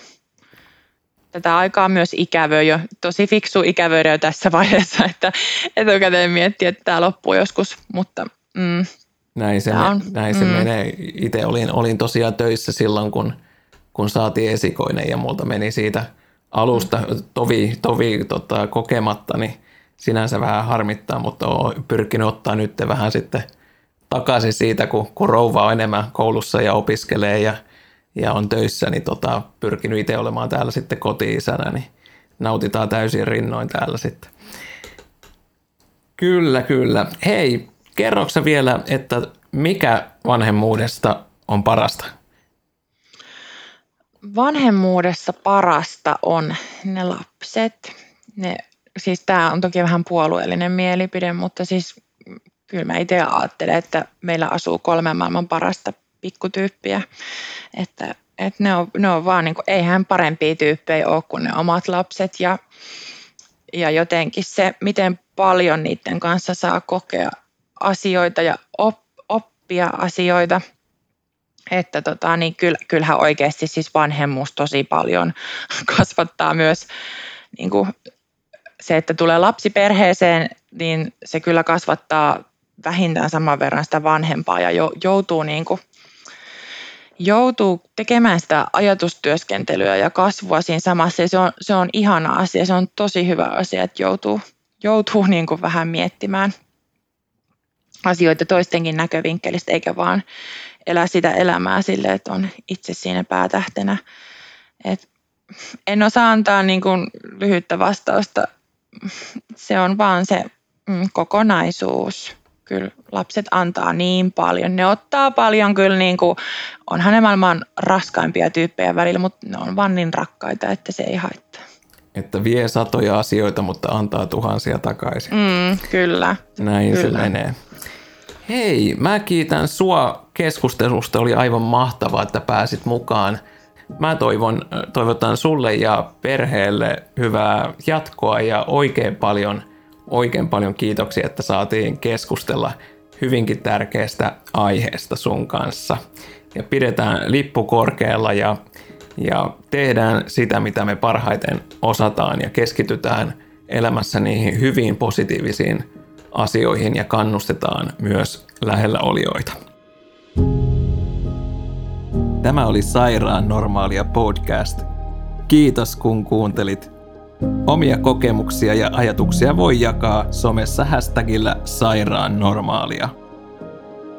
tätä aikaa myös ikävöi jo, tosi fiksu ikävöidä jo tässä vaiheessa, että etukäteen miettiä, että tämä loppuu joskus, mutta mm, näin se, on, näin se mm. menee. Itse olin, olin tosiaan töissä silloin, kun, kun saatiin esikoinen ja multa meni siitä alusta tovi, tovi tota, kokematta, niin sinänsä vähän harmittaa, mutta olen pyrkinyt ottaa nyt vähän sitten takaisin siitä, kun, kun rouva on enemmän koulussa ja opiskelee ja – ja on töissä, niin tota, pyrkinyt itse olemaan täällä sitten koti-isänä, niin nautitaan täysin rinnoin täällä sitten. Kyllä, kyllä. Hei, kerroksä vielä, että mikä vanhemmuudesta on parasta? Vanhemmuudessa parasta on ne lapset. Ne, siis tämä on toki vähän puolueellinen mielipide, mutta siis kyllä mä itse ajattelen, että meillä asuu kolme maailman parasta pikkutyyppiä. Että, että ne, on, ne on vaan, niin kuin, eihän parempia tyyppejä ole kuin ne omat lapset ja, ja jotenkin se, miten paljon niiden kanssa saa kokea asioita ja op, oppia asioita. Että tota, niin kyllä, kyllähän oikeasti siis vanhemmuus tosi paljon kasvattaa myös niin kuin se, että tulee lapsi perheeseen, niin se kyllä kasvattaa vähintään saman verran sitä vanhempaa ja joutuu niin kuin joutuu tekemään sitä ajatustyöskentelyä ja kasvua siinä samassa. Ja se on, se on ihana asia, se on tosi hyvä asia, että joutuu, joutuu niin kuin vähän miettimään asioita toistenkin näkövinkkelistä, eikä vaan elää sitä elämää sille, että on itse siinä päätähtenä. Et en osaa antaa niin kuin lyhyttä vastausta. Se on vaan se mm, kokonaisuus kyllä lapset antaa niin paljon. Ne ottaa paljon kyllä, niin kuin, onhan ne maailman raskaimpia tyyppejä välillä, mutta ne on vaan niin rakkaita, että se ei haittaa. Että vie satoja asioita, mutta antaa tuhansia takaisin. Mm, kyllä. Näin kyllä. se menee. Hei, mä kiitän sua keskustelusta. Oli aivan mahtavaa, että pääsit mukaan. Mä toivon, toivotan sulle ja perheelle hyvää jatkoa ja oikein paljon – oikein paljon kiitoksia, että saatiin keskustella hyvinkin tärkeästä aiheesta sun kanssa. Ja pidetään lippu korkealla ja, ja tehdään sitä, mitä me parhaiten osataan ja keskitytään elämässä niihin hyviin positiivisiin asioihin ja kannustetaan myös lähellä olioita. Tämä oli Sairaan normaalia podcast. Kiitos kun kuuntelit Omia kokemuksia ja ajatuksia voi jakaa somessa hashtagillä sairaan normaalia.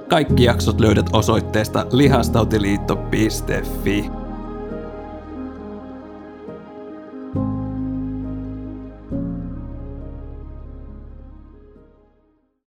Kaikki jaksot löydät osoitteesta lihastautiliitto.fi.